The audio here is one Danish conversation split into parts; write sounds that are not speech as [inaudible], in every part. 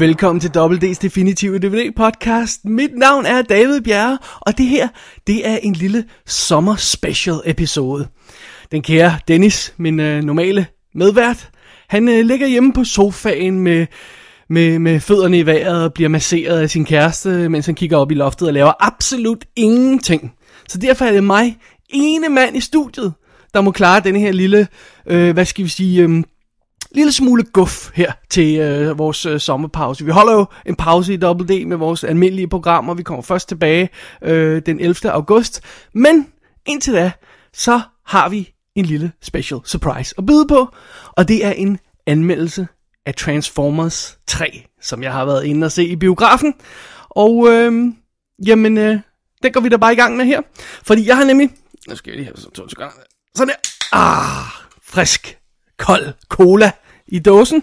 Velkommen til WD's Definitive DVD podcast. Mit navn er David Bjerre, og det her, det er en lille sommer special episode. Den kære Dennis, min øh, normale medvært, han øh, ligger hjemme på sofaen med, med, med fødderne i vejret og bliver masseret af sin kæreste, mens han kigger op i loftet og laver absolut ingenting. Så derfor er det mig, ene mand i studiet, der må klare den her lille, øh, hvad skal vi sige, øh, lille smule guf her til øh, vores øh, sommerpause. Vi holder jo en pause i Double D med vores almindelige programmer. Vi kommer først tilbage øh, den 11. august. Men indtil da, så har vi en lille special surprise at byde på. Og det er en anmeldelse af Transformers 3, som jeg har været inde og se i biografen. Og øh, jamen, øh, den går vi da bare i gang med her. Fordi jeg har nemlig... Nu skal jeg lige have sådan to sekunder. Sådan der. Ah, frisk kold cola i dåsen.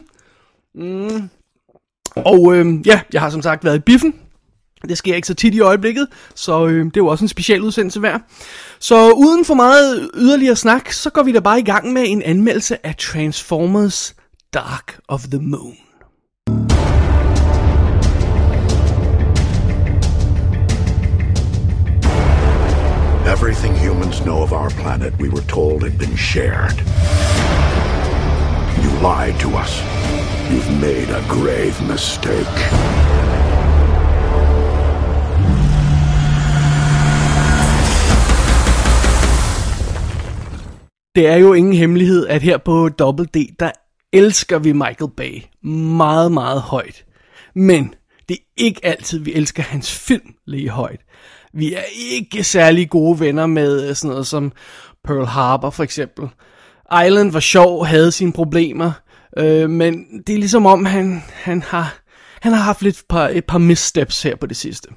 Mm. Og øh, ja, jeg har som sagt været i biffen. Det sker ikke så tit i øjeblikket, så øh, det er jo også en speciel udsendelse værd. Så uden for meget yderligere snak, så går vi da bare i gang med en anmeldelse af Transformers Dark of the Moon. Everything humans know of our planet we were told had been shared. Lied to us. You've made a grave mistake. Det er jo ingen hemmelighed, at her på Double D, der elsker vi Michael Bay meget, meget højt. Men det er ikke altid, vi elsker hans film lige højt. Vi er ikke særlig gode venner med øh, sådan noget som Pearl Harbor for eksempel. Island var sjov, havde sine problemer, øh, men det er ligesom om, han, han, har, han har haft lidt par, et par missteps her på det sidste.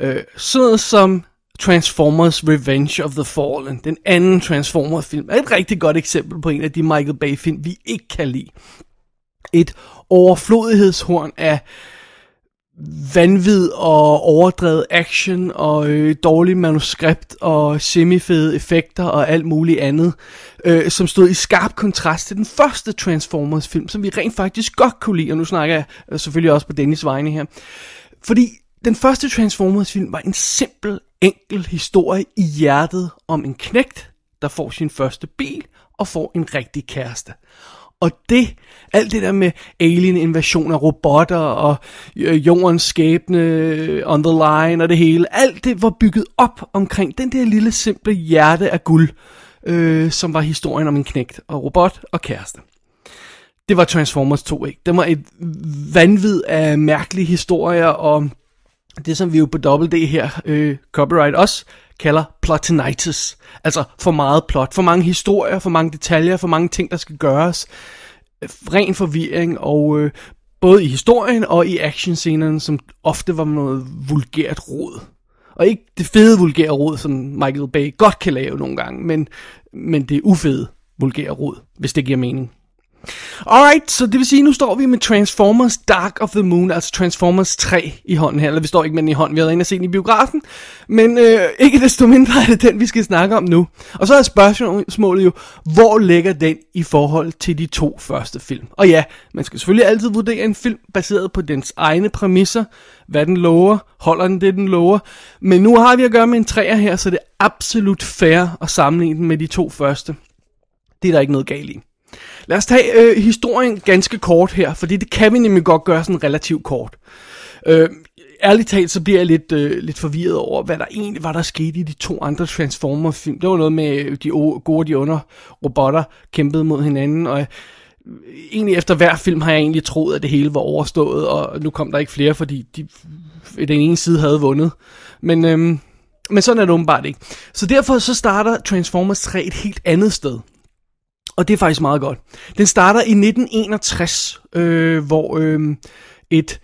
Øh, sådan noget som Transformers Revenge of the Fallen, den anden Transformers film, er et rigtig godt eksempel på en af de Michael Bay film, vi ikke kan lide. Et overflodighedshorn af vanvid og overdrevet action og øh, dårlig manuskript og semifede effekter og alt muligt andet, øh, som stod i skarp kontrast til den første Transformers film, som vi rent faktisk godt kunne lide, og nu snakker jeg øh, selvfølgelig også på Dennis vegne her. Fordi den første Transformers film var en simpel, enkel historie i hjertet om en knægt, der får sin første bil og får en rigtig kæreste. Og det, alt det der med alien invasion af robotter og øh, jordens skæbne øh, on the line og det hele, alt det var bygget op omkring den der lille simple hjerte af guld, øh, som var historien om en knægt og robot og kæreste. Det var Transformers 2, ikke? Det var et vanvid af mærkelige historier og det, som vi jo på WD her, øh, copyright også, kalder plotinitis. Altså for meget plot, for mange historier, for mange detaljer, for mange ting, der skal gøres. Ren forvirring, og øh, både i historien og i actionscenerne, som ofte var noget vulgært råd. Og ikke det fede vulgære råd, som Michael Bay godt kan lave nogle gange, men, men det ufede vulgære råd, hvis det giver mening. Alright, så det vil sige, nu står vi med Transformers Dark of the Moon, altså Transformers 3 i hånden her, eller vi står ikke med den i hånden, vi har været inde og set den i biografen, men øh, ikke desto mindre er det den, vi skal snakke om nu. Og så er spørgsmålet jo, hvor ligger den i forhold til de to første film? Og ja, man skal selvfølgelig altid vurdere en film baseret på dens egne præmisser, hvad den lover, holder den det, den lover, men nu har vi at gøre med en træer her, så det er absolut fair at sammenligne den med de to første. Det er der ikke noget galt i. Lad os tage øh, historien ganske kort her, fordi det kan vi nemlig godt gøre sådan relativt kort. Øh, ærligt talt, så bliver jeg lidt, øh, lidt forvirret over, hvad der egentlig var, der skete i de to andre Transformers-film. Det var noget med øh, de gode og de under robotter kæmpede mod hinanden, og øh, egentlig efter hver film har jeg egentlig troet, at det hele var overstået, og nu kom der ikke flere, fordi de, øh, den ene side havde vundet. Men, øhm, men sådan er det åbenbart ikke. Så derfor så starter Transformers 3 et helt andet sted. Og det er faktisk meget godt. Den starter i 1961, øh, hvor øh, et...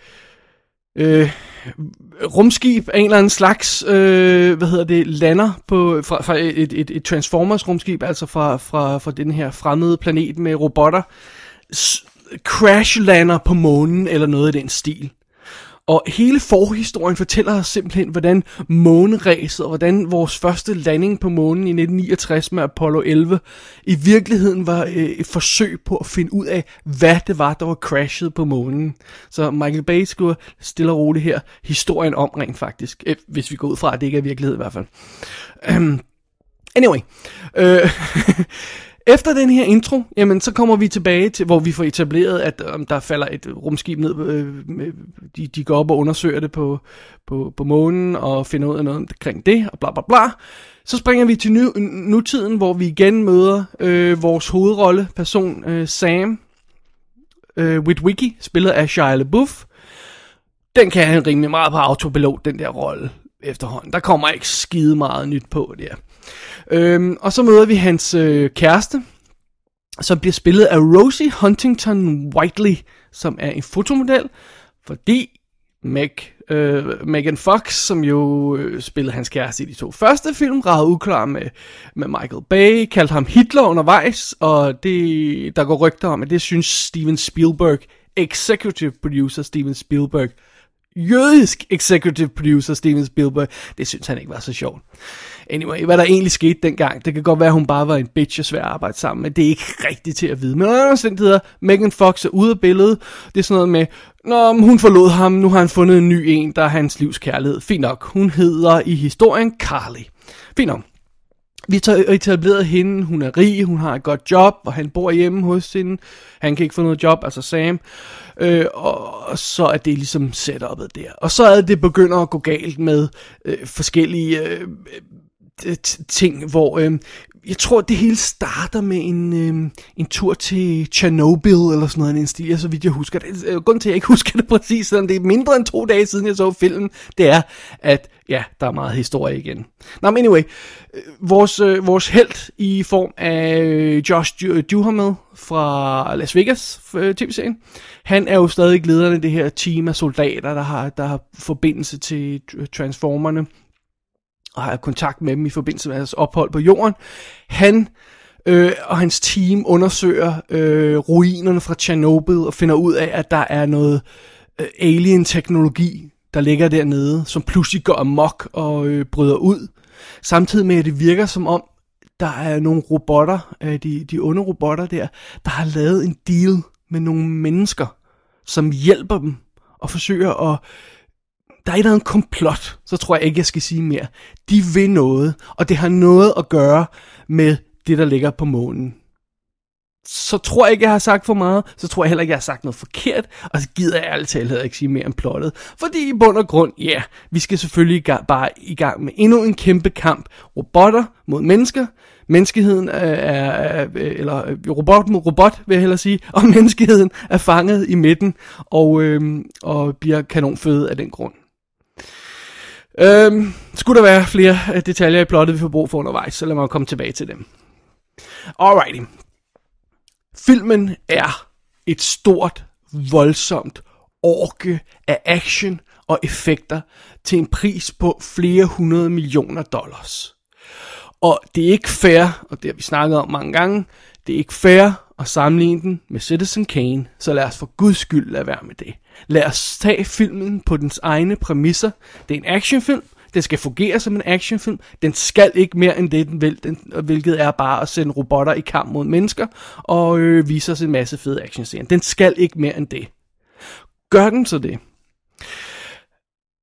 Øh, rumskib af en eller anden slags, øh, hvad hedder det, lander på, fra, fra et, et, et Transformers rumskib, altså fra, fra, fra den her fremmede planet med robotter, crash lander på månen eller noget i den stil. Og hele forhistorien fortæller os simpelthen, hvordan måneræset og hvordan vores første landing på månen i 1969 med Apollo 11 i virkeligheden var øh, et forsøg på at finde ud af, hvad det var, der var crashet på månen. Så Michael Bay skulle stille og roligt her historien om rent faktisk, hvis vi går ud fra, at det ikke er virkelighed i hvert fald. Øhm, anyway. Øh, [laughs] Efter den her intro, jamen så kommer vi tilbage til, hvor vi får etableret, at øh, om der falder et rumskib ned, øh, med, de, de går op og undersøger det på, på, på månen og finder ud af noget omkring det, og bla bla bla. Så springer vi til nu, nutiden, hvor vi igen møder øh, vores hovedrolle, person øh, Sam øh, Witwicky, spillet af Shia LaBeouf. Den kan han rimelig meget på autopilot, den der rolle efterhånden. Der kommer ikke skide meget nyt på der. Øhm, og så møder vi hans øh, kæreste, som bliver spillet af Rosie Huntington Whiteley, som er en fotomodel, fordi Meg, øh, Megan Fox, som jo øh, spillede hans kæreste i de to første film, ragede uklar med, med Michael Bay, kaldte ham Hitler undervejs, og det, der går rygter om, at det synes Steven Spielberg, executive producer Steven Spielberg, jødisk executive producer Steven Spielberg, det synes han ikke var så sjovt. Anyway, hvad der egentlig skete dengang, det kan godt være, at hun bare var en bitch og svær at arbejde sammen med. Det er ikke rigtigt til at vide. Men under omstændigheder, Megan Fox er ude af billedet. Det er sådan noget med, Nå, hun forlod ham, nu har han fundet en ny en, der er hans livs kærlighed. Fint nok, hun hedder i historien Carly. Fint nok. Vi har etableret hende, hun er rig, hun har et godt job, og han bor hjemme hos hende. Han kan ikke få noget job, altså Sam. Øh, og så er det ligesom setup'et der. Og så er det begynder at gå galt med øh, forskellige øh, ting, hvor øh, jeg tror, det hele starter med en, øh, en tur til Chernobyl eller sådan noget, en stil, så vidt jeg husker det. Øh, grunden til, at jeg ikke [laughs] husker det præcis, selvom det er mindre end to dage siden, jeg så filmen, det er, at ja, der er meget historie igen. Nå, men anyway, øh, vores, øh, vores held i form af øh, Josh Duhamel fra Las Vegas øh, tv-serien, han er jo stadig lederen af det her team af soldater, der har, der har forbindelse til Transformerne og har kontakt med dem i forbindelse med deres ophold på jorden. Han øh, og hans team undersøger øh, ruinerne fra Chernobyl og finder ud af, at der er noget øh, alien-teknologi, der ligger dernede, som pludselig går amok og øh, bryder ud. Samtidig med, at det virker som om, der er nogle robotter, øh, de, de onde robotter der, der har lavet en deal med nogle mennesker, som hjælper dem og forsøger at der er et komplot, så tror jeg ikke, jeg skal sige mere. De vil noget, og det har noget at gøre med det, der ligger på månen. Så tror jeg ikke, jeg har sagt for meget, så tror jeg heller ikke, jeg har sagt noget forkert, og så gider jeg ærligt talt ikke sige mere om plottet. Fordi i bund og grund, ja, yeah, vi skal selvfølgelig bare i gang med endnu en kæmpe kamp. Robotter mod mennesker, menneskeheden øh, er, er eller øh, robot mod robot, vil jeg hellere sige, og menneskeheden er fanget i midten, og, øh, og bliver kanonføde af den grund. Øhm, skulle der være flere øh, detaljer i plottet, vi får brug for undervejs, så lad mig komme tilbage til dem. Alrighty. Filmen er et stort, voldsomt orke af action og effekter til en pris på flere hundrede millioner dollars. Og det er ikke fair, og det har vi snakket om mange gange, det er ikke fair og sammenligne den med Citizen Kane, så lad os for guds skyld lade være med det. Lad os tage filmen på dens egne præmisser. Det er en actionfilm, den skal fungere som en actionfilm. Den skal ikke mere end det, den vil, den, hvilket er bare at sende robotter i kamp mod mennesker og øh, vise os en masse fede actionscener. Den skal ikke mere end det. Gør den så det?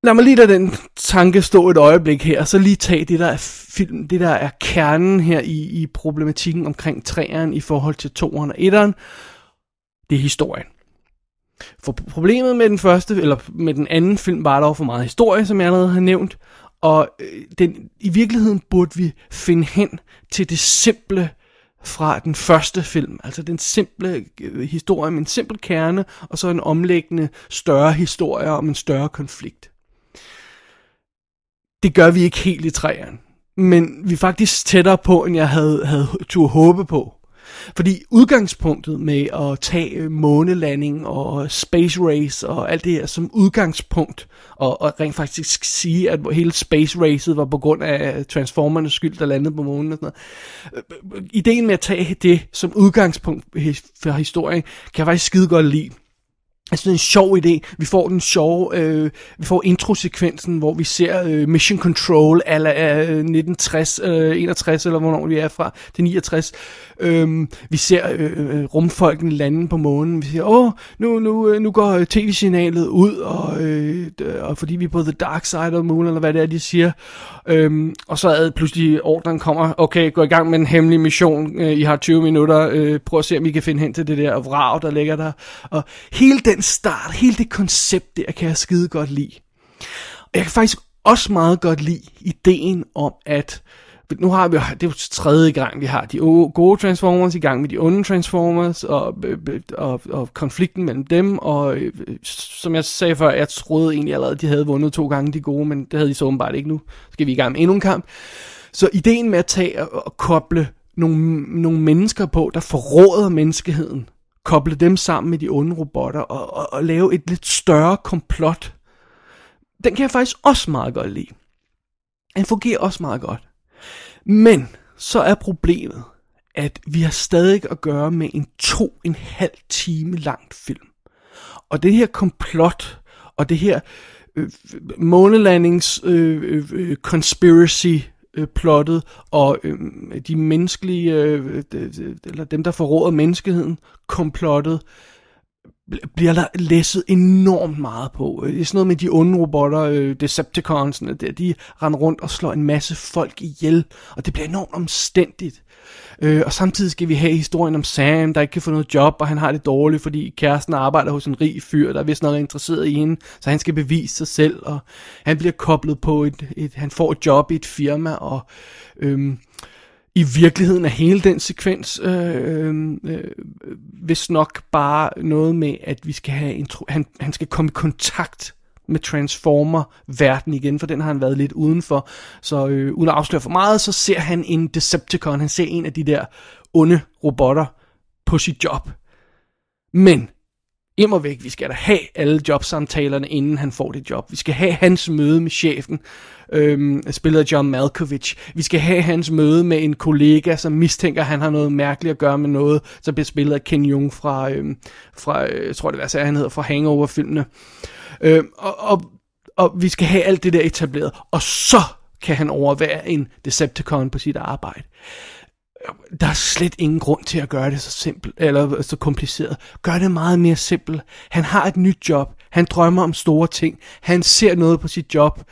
Lad mig lige lade den tanke stå et øjeblik her, og så lige tage det, der er film, det der er kernen her i, i problematikken omkring træeren i forhold til toeren og etteren. Det er historien. For problemet med den første, eller med den anden film, var der for meget historie, som jeg allerede har nævnt. Og øh, den, i virkeligheden burde vi finde hen til det simple fra den første film. Altså den simple øh, historie med en simpel kerne, og så en omlæggende større historie om en større konflikt. Det gør vi ikke helt i træerne. Men vi er faktisk tættere på, end jeg havde, havde tur håbe på. Fordi udgangspunktet med at tage månelanding og space race og alt det her som udgangspunkt, og, og rent faktisk sige, at hele space racet var på grund af Transformernes skyld, der landede på månen og sådan noget. Øh, øh, ideen med at tage det som udgangspunkt for historien, kan jeg faktisk skide godt lide. Jeg synes, det er en sjov idé. Vi får den sjove, øh, vi får introsekvensen, hvor vi ser øh, Mission Control ala øh, 1960, øh, 61, eller hvornår vi er fra, til 69. Øhm, vi ser øh, øh, rumfolkene lande på månen. Vi siger, åh, nu, nu, øh, nu går øh, tv-signalet ud, og, øh, og fordi vi er på the dark side of the moon, eller hvad det er, de siger. Øhm, og så er pludselig ordren kommer, okay, gå i gang med en hemmelig mission. Øh, I har 20 minutter. Øh, prøv at se, om I kan finde hen til det der vrag, der ligger der. Og hele den start, hele det koncept der, kan jeg skide godt lide. Og jeg kan faktisk også meget godt lide ideen om, at nu har vi, det er jo tredje gang, vi har de gode Transformers i gang med de onde Transformers, og, og, og konflikten mellem dem, og som jeg sagde før, jeg troede egentlig allerede, de havde vundet to gange de gode, men det havde de så åbenbart ikke nu. Skal vi i gang med endnu en kamp. Så ideen med at tage og, og koble nogle, nogle mennesker på, der forråder menneskeheden, koble dem sammen med de onde robotter, og, og, og lave et lidt større komplot, den kan jeg faktisk også meget godt lide. Den fungerer også meget godt. Men så er problemet, at vi har stadig at gøre med en to en halv time langt film. Og det her komplot, og det her øh, månelandings øh, øh, øh conspiracy øh, plottet, og øh, de menneskelige, øh, eller dem der forråder menneskeheden, komplottet, bliver der læsset enormt meget på. Øh, det er sådan noget med de onde robotter, øh, Decepticons, der, de render rundt og slår en masse folk ihjel, og det bliver enormt omstændigt. Øh, og samtidig skal vi have historien om Sam, der ikke kan få noget job, og han har det dårligt, fordi kæresten arbejder hos en rig fyr, der er vist nok interesseret i hende, så han skal bevise sig selv, og han bliver koblet på et, et han får et job i et firma, og øhm, i virkeligheden er hele den sekvens øh, øh, øh, hvis nok bare noget med, at vi skal have intro, han, han skal komme i kontakt med Transformer-verden igen, for den har han været lidt udenfor. Så øh, uden at afsløre for meget, så ser han en Decepticon, han ser en af de der onde robotter på sit job. Men immer væk, vi skal da have alle jobsamtalerne, inden han får det job. Vi skal have hans møde med chefen, øhm, spillet af John Malkovich. Vi skal have hans møde med en kollega, som mistænker, at han har noget mærkeligt at gøre med noget, som bliver spillet af Ken Jung fra, øhm, fra øh, jeg tror det var, han hedder, fra Hangover-filmene. Øhm, og, og, og vi skal have alt det der etableret, og så kan han overvære en Decepticon på sit arbejde der er slet ingen grund til at gøre det så simpelt, eller så kompliceret. Gør det meget mere simpelt. Han har et nyt job. Han drømmer om store ting. Han ser noget på sit job.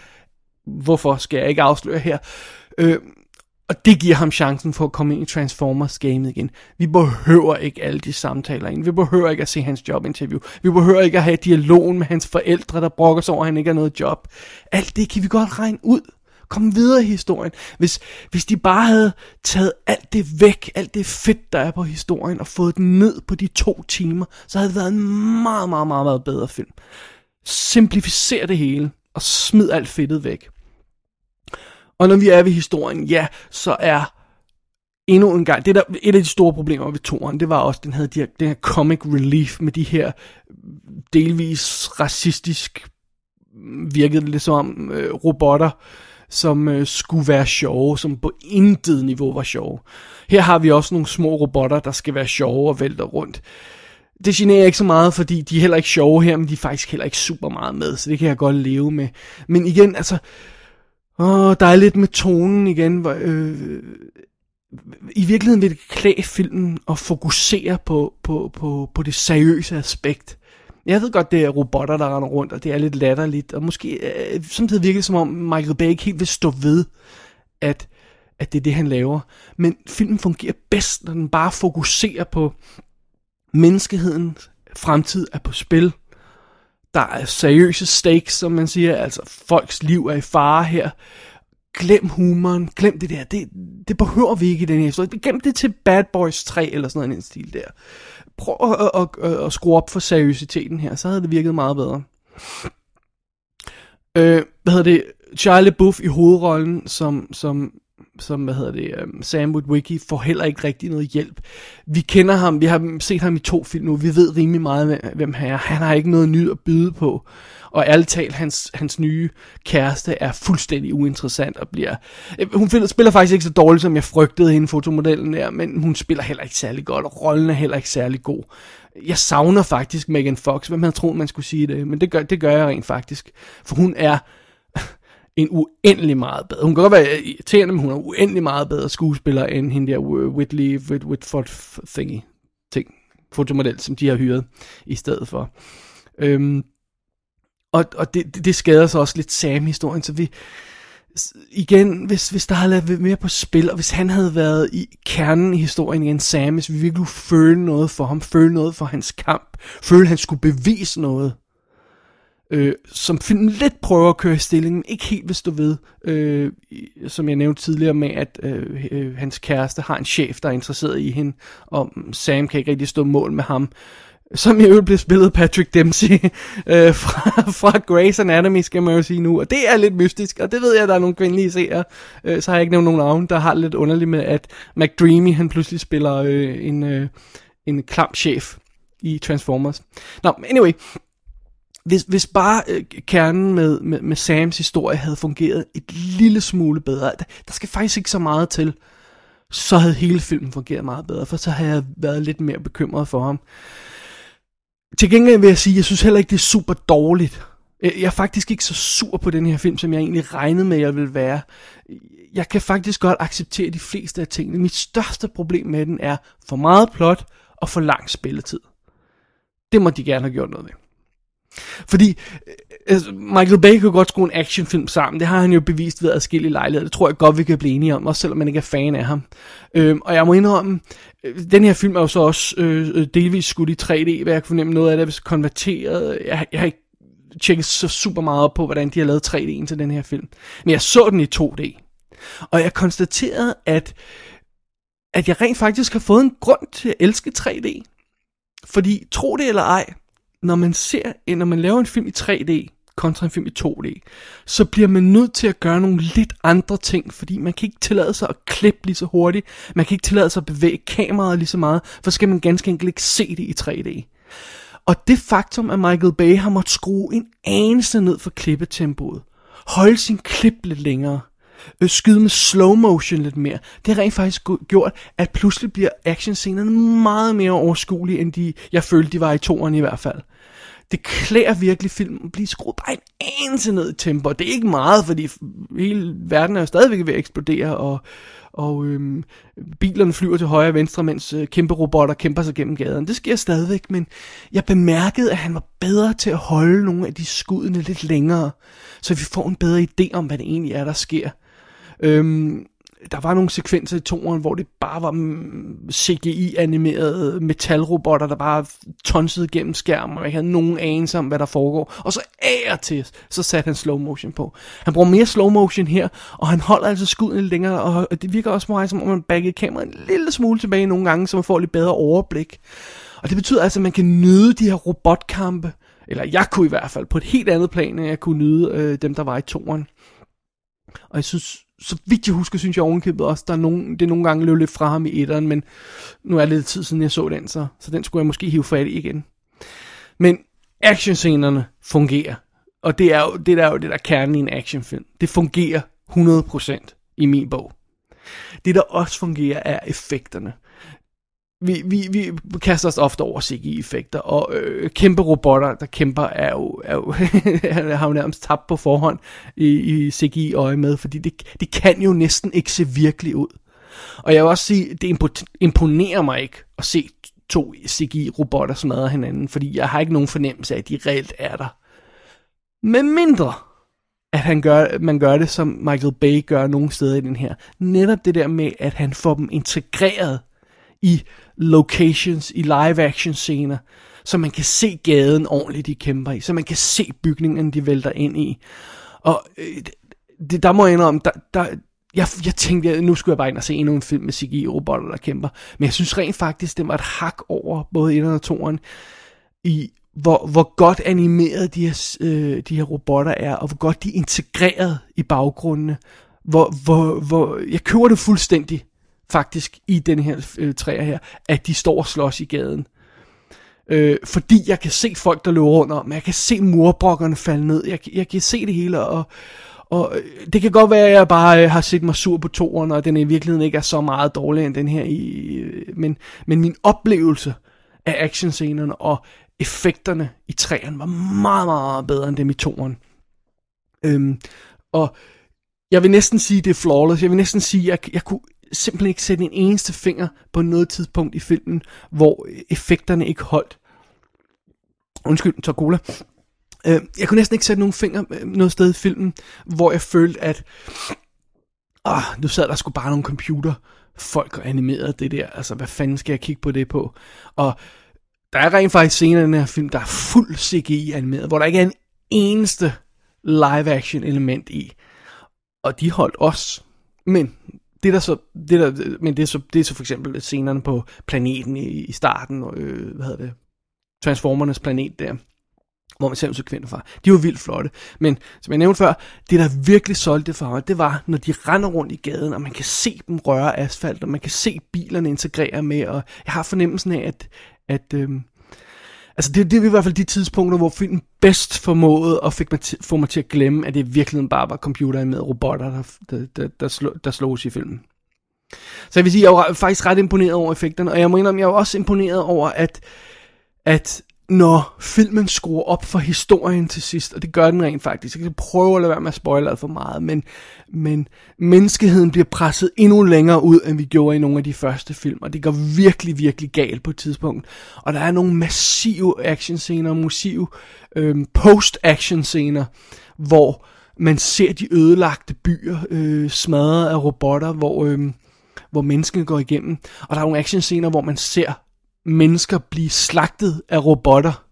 Hvorfor skal jeg ikke afsløre her? Øh, og det giver ham chancen for at komme ind i Transformers gamet igen. Vi behøver ikke alle de samtaler ind. Vi behøver ikke at se hans jobinterview. Vi behøver ikke at have dialogen med hans forældre, der brokker sig over, at han ikke har noget job. Alt det kan vi godt regne ud Kom videre i historien. Hvis, hvis de bare havde taget alt det væk, alt det fedt, der er på historien, og fået den ned på de to timer, så havde det været en meget, meget, meget, meget bedre film. Simplificer det hele, og smid alt fedtet væk. Og når vi er ved historien, ja, så er endnu en gang, det der, et af de store problemer ved toren, det var også, den havde de her, den her comic relief med de her delvis racistisk virkede det som øh, robotter, som øh, skulle være sjove, som på intet niveau var sjove. Her har vi også nogle små robotter, der skal være sjove og vælter rundt. Det generer ikke så meget, fordi de er heller ikke sjove her, men de er faktisk heller ikke super meget med, så det kan jeg godt leve med. Men igen, altså, åh, der er lidt med tonen igen, hvor, øh, i virkeligheden vil det klæde filmen at fokusere på, på, på, på det seriøse aspekt. Jeg ved godt, det er robotter, der render rundt, og det er lidt latterligt, og måske øh, samtidig virker det som om Michael Bay ikke helt vil stå ved, at, at det er det, han laver. Men filmen fungerer bedst, når den bare fokuserer på menneskehedens fremtid er på spil. Der er seriøse stakes, som man siger, altså folks liv er i fare her. Glem humoren, glem det der, det, det behøver vi ikke i den her historie. Glem det til Bad Boys 3 eller sådan en stil der prøv at, at, at, at skrue op for seriøsiteten her, så havde det virket meget bedre. Øh, hvad hedder det? Charlie Buff i hovedrollen som, som som hvad hedder det, um, Sam Witwicky, får heller ikke rigtig noget hjælp. Vi kender ham, vi har set ham i to film nu, vi ved rimelig meget, hvem han er. Han har ikke noget nyt at byde på. Og ærligt talt, hans, hans nye kæreste er fuldstændig uinteressant og bliver... Øh, hun finder, spiller faktisk ikke så dårligt, som jeg frygtede hende, fotomodellen der, men hun spiller heller ikke særlig godt, og rollen er heller ikke særlig god. Jeg savner faktisk Megan Fox, hvem havde troet, man skulle sige det, men det gør, det gør jeg rent faktisk. For hun er en uendelig meget bedre. Hun kan godt være øh, irriterende, men hun er uendelig meget bedre skuespiller end hende der øh, Whitley Whitford thingy ting, fotomodel, som de har hyret i stedet for. Øhm, og, og det, det skader så også lidt Sam-historien, så vi, igen, hvis, hvis der havde lavet mere på spil, og hvis han havde været i kernen i historien igen, Sam, hvis vi virkelig kunne føle noget for ham, føle noget for hans kamp, føle, at han skulle bevise noget, øh, som filmen lidt prøver at køre i stillingen, ikke helt hvis du ved, øh, som jeg nævnte tidligere med, at øh, øh, hans kæreste har en chef, der er interesseret i hende, og Sam kan ikke rigtig stå mål med ham som i øvrigt blev spillet Patrick Dempsey [laughs] øh, fra, fra Grey's Anatomy, skal man jo sige nu. Og det er lidt mystisk, og det ved jeg, at der er nogle kvindelige seere. Øh, så har jeg ikke nævnt nogen navn, der har lidt underligt med, at McDreamy, han pludselig spiller øh, en, øh, en klam chef i Transformers. Nå, anyway. Hvis, hvis bare øh, kernen med, med, med Sams historie havde fungeret et lille smule bedre, der, der skal faktisk ikke så meget til, så havde hele filmen fungeret meget bedre, for så havde jeg været lidt mere bekymret for ham. Til gengæld vil jeg sige, at jeg synes heller ikke, det er super dårligt. Jeg er faktisk ikke så sur på den her film, som jeg egentlig regnede med, at jeg ville være. Jeg kan faktisk godt acceptere de fleste af tingene. Mit største problem med den er for meget plot og for lang spilletid. Det må de gerne have gjort noget ved. Fordi øh, altså, Michael Bay kan godt skrue en actionfilm sammen. Det har han jo bevist ved adskillige lejligheder. Det tror jeg godt, vi kan blive enige om, også selvom man ikke er fan af ham. Øhm, og jeg må indrømme, øh, den her film er jo så også øh, øh delvis skudt i 3D, hvad jeg kan fornemme noget af det er konverteret. Jeg, jeg har ikke tjekket så super meget op på, hvordan de har lavet 3D'en til den her film. Men jeg så den i 2D. Og jeg konstaterede, at, at jeg rent faktisk har fået en grund til at elske 3D. Fordi, tro det eller ej, når man ser, når man laver en film i 3D, kontra en film i 2D, så bliver man nødt til at gøre nogle lidt andre ting, fordi man kan ikke tillade sig at klippe lige så hurtigt, man kan ikke tillade sig at bevæge kameraet lige så meget, for så skal man ganske enkelt ikke se det i 3D. Og det faktum, at Michael Bay har måttet skrue en anelse ned for klippetempoet, holde sin klip lidt længere, øh, skyde med slow motion lidt mere. Det har rent faktisk gjort, at pludselig bliver actionscenerne meget mere overskuelige, end de, jeg følte, de var i toeren i hvert fald det klæder virkelig filmen at blive skruet bare en anelse ned i tempo. Det er ikke meget, fordi hele verden er jo stadigvæk ved at eksplodere, og, og øhm, bilerne flyver til højre og venstre, mens øh, kæmpe robotter kæmper sig gennem gaden. Det sker stadigvæk, men jeg bemærkede, at han var bedre til at holde nogle af de skuddene lidt længere, så vi får en bedre idé om, hvad det egentlig er, der sker. Øhm, der var nogle sekvenser i toren, hvor det bare var mm, CGI-animerede metalrobotter, der bare tonsede gennem skærmen, og ikke havde nogen anelse om, hvad der foregår. Og så af til, så satte han slow motion på. Han bruger mere slow motion her, og han holder altså skuden lidt længere, og det virker også meget som om man baggede kameraet en lille smule tilbage nogle gange, så man får lidt bedre overblik. Og det betyder altså, at man kan nyde de her robotkampe, eller jeg kunne i hvert fald, på et helt andet plan, end jeg kunne nyde øh, dem, der var i toren. Og jeg synes, så vidt jeg husker, synes jeg ovenkøbet også, der er nogen, det nogle gange løb lidt fra ham i etteren, men nu er det lidt tid siden, jeg så den, så, så den skulle jeg måske hive fat i igen. Men actionscenerne fungerer, og det er jo det, der er jo det der kernen i en actionfilm. Det fungerer 100% i min bog. Det, der også fungerer, er effekterne vi, vi, vi kaster os ofte over CGI-effekter, og øh, kæmpe robotter, der kæmper, er jo, er jo [laughs] har jo nærmest tabt på forhånd i, i CGI-øje med, fordi det, det kan jo næsten ikke se virkelig ud. Og jeg vil også sige, det imponerer mig ikke at se to CGI-robotter smadre hinanden, fordi jeg har ikke nogen fornemmelse af, at de reelt er der. Med mindre, at han gør, man gør det, som Michael Bay gør nogle steder i den her. Netop det der med, at han får dem integreret i locations, i live-action scener, så man kan se gaden ordentligt, de kæmper i, så man kan se bygningen, de vælter ind i. Og øh, det, der må jeg indrømme, der, der, jeg, jeg tænkte, nu skulle jeg bare ind og se endnu en film med CGI-robotter, der kæmper. Men jeg synes rent faktisk, det var et hak over både 1 og 2 i hvor, hvor godt animeret de her, øh, de her robotter er, og hvor godt de er integreret i baggrundene hvor, hvor, hvor jeg køber det fuldstændig, faktisk, i den her øh, træer her, at de står og slås i gaden. Øh, fordi jeg kan se folk, der løber rundt om, jeg kan se murbrokkerne falde ned, jeg, jeg kan se det hele, og, og øh, det kan godt være, at jeg bare øh, har set mig sur på toren, og den i virkeligheden ikke er så meget dårligere end den her, i, øh, men, men min oplevelse af actionscenerne og effekterne i træerne var meget, meget bedre end dem i toren. Øhm, og jeg vil næsten sige, det er flawless. Jeg vil næsten sige, jeg, jeg kunne simpelthen ikke sætte en eneste finger på noget tidspunkt i filmen, hvor effekterne ikke holdt. Undskyld, så cola. Øh, jeg kunne næsten ikke sætte nogen finger øh, noget sted i filmen, hvor jeg følte, at ah, nu sad der sgu bare nogle computer folk og animeret det der. Altså, hvad fanden skal jeg kigge på det på? Og der er rent faktisk scener i den her film, der er fuld CGI animeret, hvor der ikke er en eneste live action element i. Og de holdt os. Men det der så, det der, men det er så, det er så for eksempel scenerne på planeten i, i starten, og, øh, hvad hedder det, Transformernes planet der, hvor man ser sekvenser fra. De var vildt flotte. Men som jeg nævnte før, det der virkelig solgte for mig, det var, når de render rundt i gaden, og man kan se dem røre asfalt, og man kan se bilerne integrere med, og jeg har fornemmelsen af, at, at øh, Altså det, det er i hvert fald de tidspunkter, hvor filmen bedst formåede og fik mig til, få mig til at glemme, at det virkelig bare var computeren med robotter, der, der, der, der, slå, der slås i filmen. Så jeg vil sige, jeg var faktisk ret imponeret over effekterne, og jeg må indrømme, jeg var også imponeret over, at, at når filmen skruer op for historien til sidst, og det gør den rent faktisk. Jeg kan prøve at lade være med at spoile alt for meget, men, men menneskeheden bliver presset endnu længere ud, end vi gjorde i nogle af de første film, og det går virkelig, virkelig galt på et tidspunkt. Og der er nogle massive actionscener, massive øhm, post-action-scener, hvor man ser de ødelagte byer øh, smadret af robotter, hvor, øh, hvor menneskene går igennem. Og der er nogle actionscener, hvor man ser mennesker blive slagtet af robotter.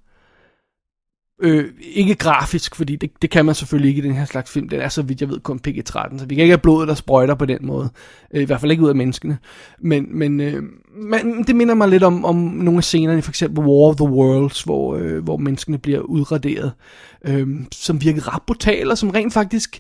Øh, ikke grafisk, fordi det, det kan man selvfølgelig ikke i den her slags film. Den er, så vidt jeg ved, kun PG-13, så vi kan ikke have blodet, der sprøjter på den måde. Øh, I hvert fald ikke ud af menneskene. Men, men, øh, men det minder mig lidt om, om nogle af scenerne, for eksempel War of the Worlds, hvor, øh, hvor menneskene bliver udraderet, øh, som virker ret brutale, og som rent faktisk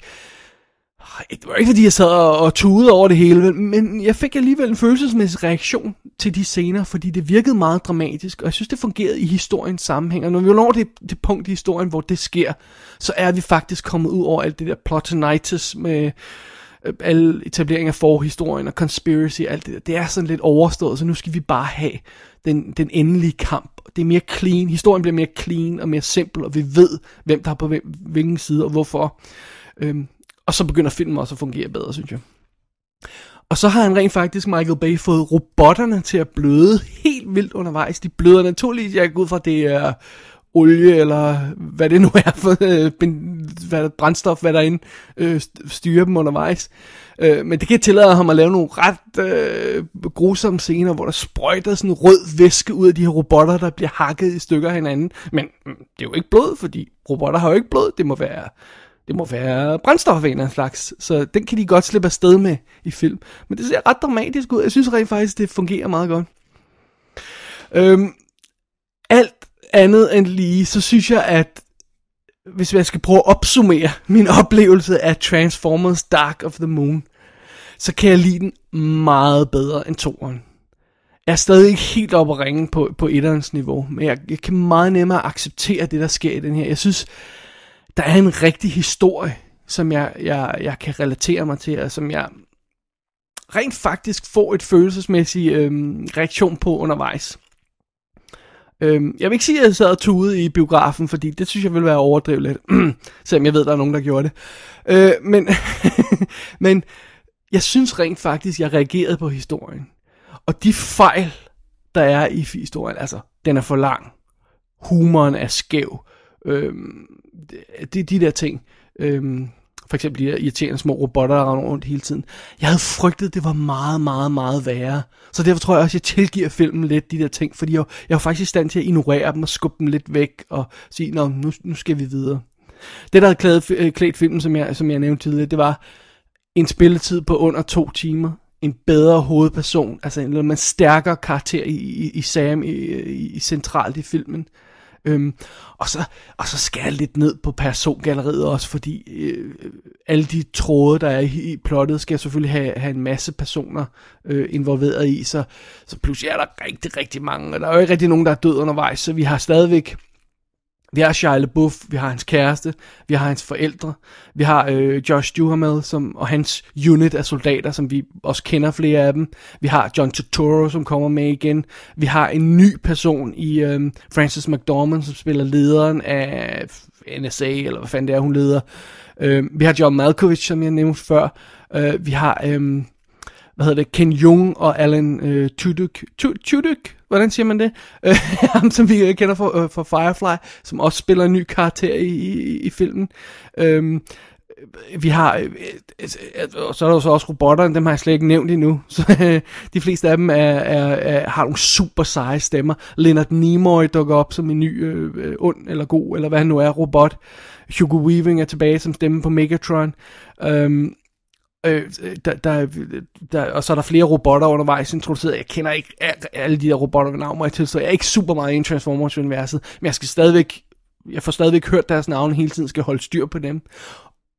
det var ikke fordi jeg sad og, tude over det hele, men jeg fik alligevel en følelsesmæssig reaktion til de scener, fordi det virkede meget dramatisk, og jeg synes det fungerede i historiens sammenhæng, og når vi når det, det punkt i historien, hvor det sker, så er vi faktisk kommet ud over alt det der plotinitis med øh, alle etablering af forhistorien og conspiracy alt det der. Det er sådan lidt overstået, så nu skal vi bare have den, den endelige kamp. Det er mere clean, historien bliver mere clean og mere simpel, og vi ved, hvem der er på hvem, hvilken side og hvorfor. Øhm, og så begynder filmen også at fungere bedre, synes jeg. Og så har han rent faktisk, Michael Bay, fået robotterne til at bløde helt vildt undervejs. De bløder naturligt, jeg går ud fra, at det er olie, eller hvad det nu er for øh, hvad, brændstof, hvad der øh, styrer dem undervejs. Øh, men det kan tillade ham at lave nogle ret øh, grusomme scener, hvor der sprøjter sådan rød væske ud af de her robotter, der bliver hakket i stykker af hinanden. Men mm, det er jo ikke blod, fordi robotter har jo ikke blod. Det må være det må være brændstof af en eller anden slags. Så den kan de godt slippe afsted med i film. Men det ser ret dramatisk ud. Jeg synes rent faktisk, det fungerer meget godt. Øhm, alt andet end lige, så synes jeg, at hvis jeg skal prøve at opsummere min [laughs] oplevelse af Transformers Dark of the Moon, så kan jeg lide den meget bedre end toeren. Jeg er stadig ikke helt oppe at ringe på, på etterens niveau, men jeg, jeg kan meget nemmere acceptere det, der sker i den her. Jeg synes, der er en rigtig historie, som jeg, jeg, jeg kan relatere mig til, og som jeg rent faktisk får et følelsesmæssigt øhm, reaktion på undervejs. Øhm, jeg vil ikke sige, at jeg sad og tude i biografen, fordi det synes jeg vil være overdrevet lidt, [clears throat] selvom jeg ved, at der er nogen, der gjorde det. Øh, men, [laughs] men jeg synes rent faktisk, jeg reagerede på historien. Og de fejl, der er i historien, altså, den er for lang. Humoren er skæv. Øhm, det, de der ting. Øhm, for eksempel de der irriterende små robotter, der render rundt hele tiden. Jeg havde frygtet, at det var meget, meget, meget værre. Så derfor tror jeg også, at jeg tilgiver filmen lidt de der ting, fordi jeg, jeg var faktisk i stand til at ignorere dem og skubbe dem lidt væk og sige, Nå, nu, nu skal vi videre. Det, der havde klædt, øh, klædt filmen, som jeg, som jeg nævnte tidligere, det var en spilletid på under to timer. En bedre hovedperson, altså en, en stærkere karakter i, i, i Sam i, i, i centralt i filmen Øhm, og, så, og så skal jeg lidt ned på persongalleriet også, fordi øh, alle de tråde, der er i, i plottet, skal selvfølgelig have, have en masse personer øh, involveret i, så, så pludselig er der rigtig, rigtig mange, og der er jo ikke rigtig nogen, der er død undervejs, så vi har stadigvæk vi har Shia LaBeouf, vi har hans kæreste, vi har hans forældre, vi har øh, Josh Duhamel som, og hans unit af soldater, som vi også kender flere af dem. Vi har John Turturro, som kommer med igen. Vi har en ny person i øh, Francis McDormand, som spiller lederen af NSA, eller hvad fanden det er, hun leder. Øh, vi har John Malkovich, som jeg nævnte før. Øh, vi har... Øh, hvad hedder det, Ken Jung og Alan øh, Tudyk, Tudyk, hvordan siger man det? Øh, [laughs] ham, som vi øh, kender for, øh, for Firefly, som også spiller en ny karakter i, i, i filmen. Øhm, vi har, øh, altså, altså, og så er der jo så også robotterne, dem har jeg slet ikke nævnt endnu. [laughs] Så øh, de fleste af dem er, er, er, har nogle super seje stemmer. Leonard Nimoy dukker op som en ny øh, øh ond eller god, eller hvad han nu er, robot. Hugo Weaving er tilbage som stemme på Megatron. Øhm, Øh, øh, der, der, der, og så er der flere robotter undervejs introduceret. Jeg kender ikke alle de der robotter ved navn, må jeg til, så jeg er ikke super meget i Transformers-universet, men jeg skal stadigvæk, jeg får stadigvæk hørt deres navne hele tiden, skal holde styr på dem.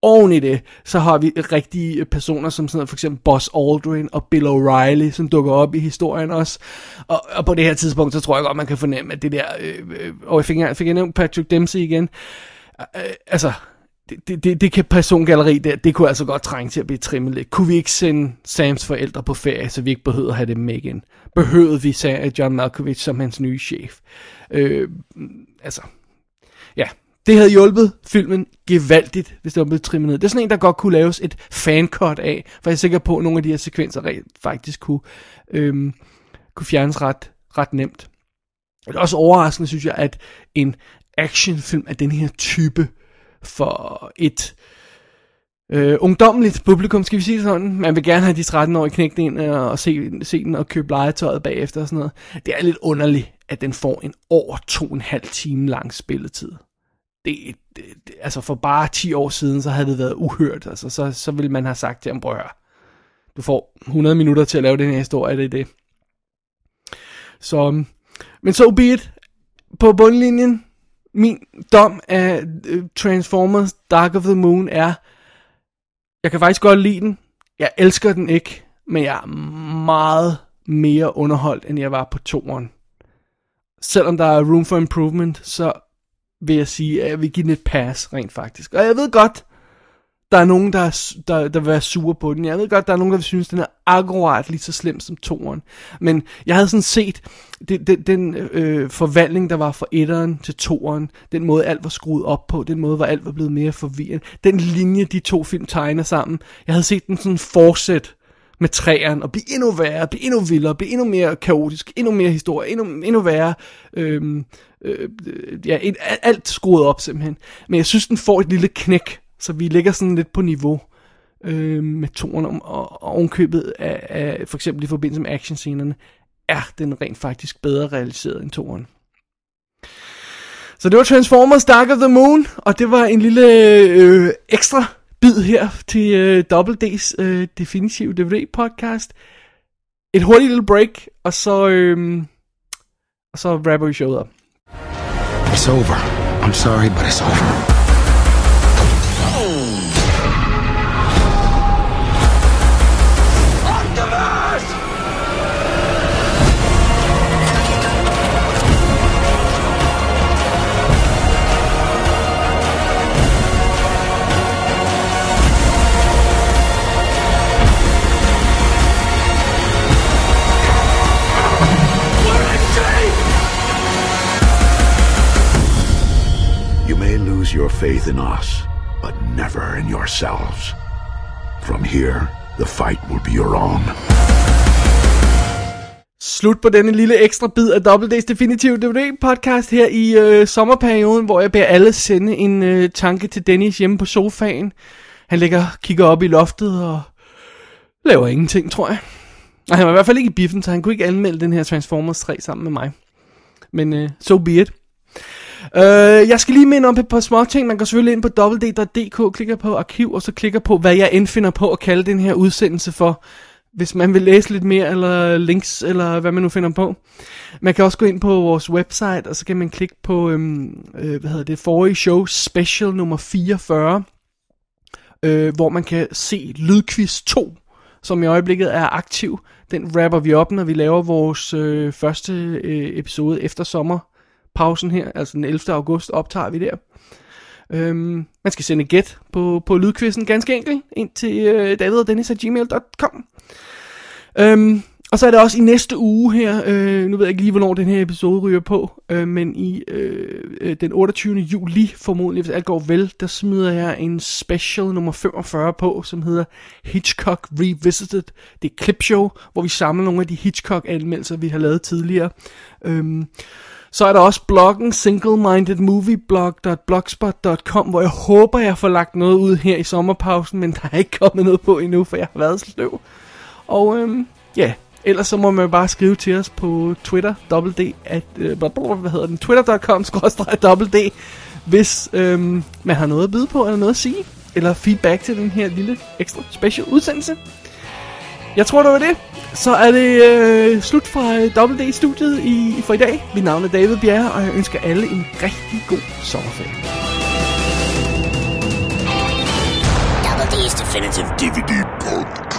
Oven i det, så har vi rigtige personer, som sådan for eksempel Boss Aldrin og Bill O'Reilly, som dukker op i historien også. Og, og på det her tidspunkt, så tror jeg godt, man kan fornemme, at det der... Øh, øh, og jeg fik, jeg fik jeg nævnt Patrick Dempsey igen. Øh, altså, det, det, det kan persongalleri der, det kunne altså godt trænge til at blive trimmet lidt. Kunne vi ikke sende Sams forældre på ferie, så vi ikke behøvede at have dem med igen? Behøvede vi øh, John Malkovich som hans nye chef? Øh, altså, ja, det havde hjulpet filmen gevaldigt, hvis det var blevet trimmet ned. Det er sådan en, der godt kunne laves et fancut af, for jeg er sikker på, at nogle af de her sekvenser rent faktisk kunne, øh, kunne fjernes ret, ret nemt. Det er også overraskende, synes jeg, at en actionfilm af den her type for et øh, ungdomligt publikum, skal vi sige sådan. Man vil gerne have de 13-årige knægt ind og, og se, se den og købe legetøjet bagefter og sådan noget. Det er lidt underligt, at den får en over to og en halv time lang spilletid. Det, det, det, altså for bare 10 år siden, så havde det været uhørt. Altså, så, så ville man have sagt til ham, prøv du får 100 minutter til at lave den her historie, det er det. Så, men so be it. På bundlinjen, min dom af øh, Transformers Dark of the Moon er, jeg kan faktisk godt lide den. Jeg elsker den ikke, men jeg er meget mere underholdt, end jeg var på toeren. Selvom der er room for improvement, så vil jeg sige, at jeg vil give den et pass, rent faktisk. Og jeg ved godt, der er nogen, der, er, der, der vil være sure på den. Jeg ved godt, der er nogen, der vil synes, den er akkurat lige så slem som toren. Men jeg havde sådan set det, det, den øh, forvandling, der var fra etteren til toeren, den måde alt var skruet op på, den måde, hvor alt var blevet mere forvirrende, den linje, de to film tegner sammen, jeg havde set den sådan fortsæt med træerne, og blive endnu værre, blive endnu vildere, blive endnu mere kaotisk, endnu mere historie, endnu, endnu værre, øhm, øh, øh, ja, et, alt skruet op simpelthen. Men jeg synes, den får et lille knæk så vi ligger sådan lidt på niveau øh, med toren og, og ovenkøbet af, af, for eksempel i forbindelse med actionscenerne, er den rent faktisk bedre realiseret end toren. Så det var Transformers Dark of the Moon, og det var en lille øh, ekstra bid her til øh, Double D's øh, Definitive DVD podcast. Et hurtigt lille break, og så, øh, og så rapper vi showet op. It's over. I'm sorry, but it's over. Your faith in us, but never in yourselves. From here, the fight will be your own. Slut på denne lille ekstra bid af Double Days Definitive DVD podcast her i øh, sommerperioden, hvor jeg beder alle sende en øh, tanke til Dennis hjemme på sofaen. Han ligger kigger op i loftet og laver ingenting, tror jeg. Og han var i hvert fald ikke i biffen, så han kunne ikke anmelde den her Transformers 3 sammen med mig. Men øh, so be it. Øh, jeg skal lige minde om et par små ting. Man går selvfølgelig ind på www.dk, klikker på arkiv, og så klikker på, hvad jeg end finder på at kalde den her udsendelse for. hvis man vil læse lidt mere, eller links, eller hvad man nu finder på. Man kan også gå ind på vores website, og så kan man klikke på, øhm, øh, hvad hedder det, forrige show, special nummer 44, øh, hvor man kan se Lydquiz 2, som i øjeblikket er aktiv. Den rapper vi op, når vi laver vores øh, første øh, episode efter sommer pausen her, altså den 11. august optager vi der. Øhm, man skal sende gæt på, på lydquizzen ganske enkelt ind til øh, davidogdennis.gmail.com øhm, Og så er det også i næste uge her, øh, nu ved jeg ikke lige, hvornår den her episode ryger på, øh, men i øh, øh den 28. juli, formodentlig, hvis alt går vel, der smider jeg en special nummer 45 på, som hedder Hitchcock Revisited. Det er et clipshow, hvor vi samler nogle af de Hitchcock-anmeldelser, vi har lavet tidligere. Øhm, så er der også bloggen singlemindedmovieblog.blogspot.com, hvor jeg håber, jeg får lagt noget ud her i sommerpausen, men der er ikke kommet noget på endnu, for jeg har været sløv. Og øhm, ja, ellers så må man bare skrive til os på Twitter, dobbelt at, øh, hvad hedder den, twitter.com, [laughs] dobbelt hvis øhm, man har noget at byde på, eller noget at sige, eller feedback til den her lille ekstra special udsendelse. Jeg tror, det var det. Så er det øh, slut fra øh, WD-studiet i, for i dag. Mit navn er David Bjerre, og jeg ønsker alle en rigtig god sommerferie. WD's Definitive DVD Podcast.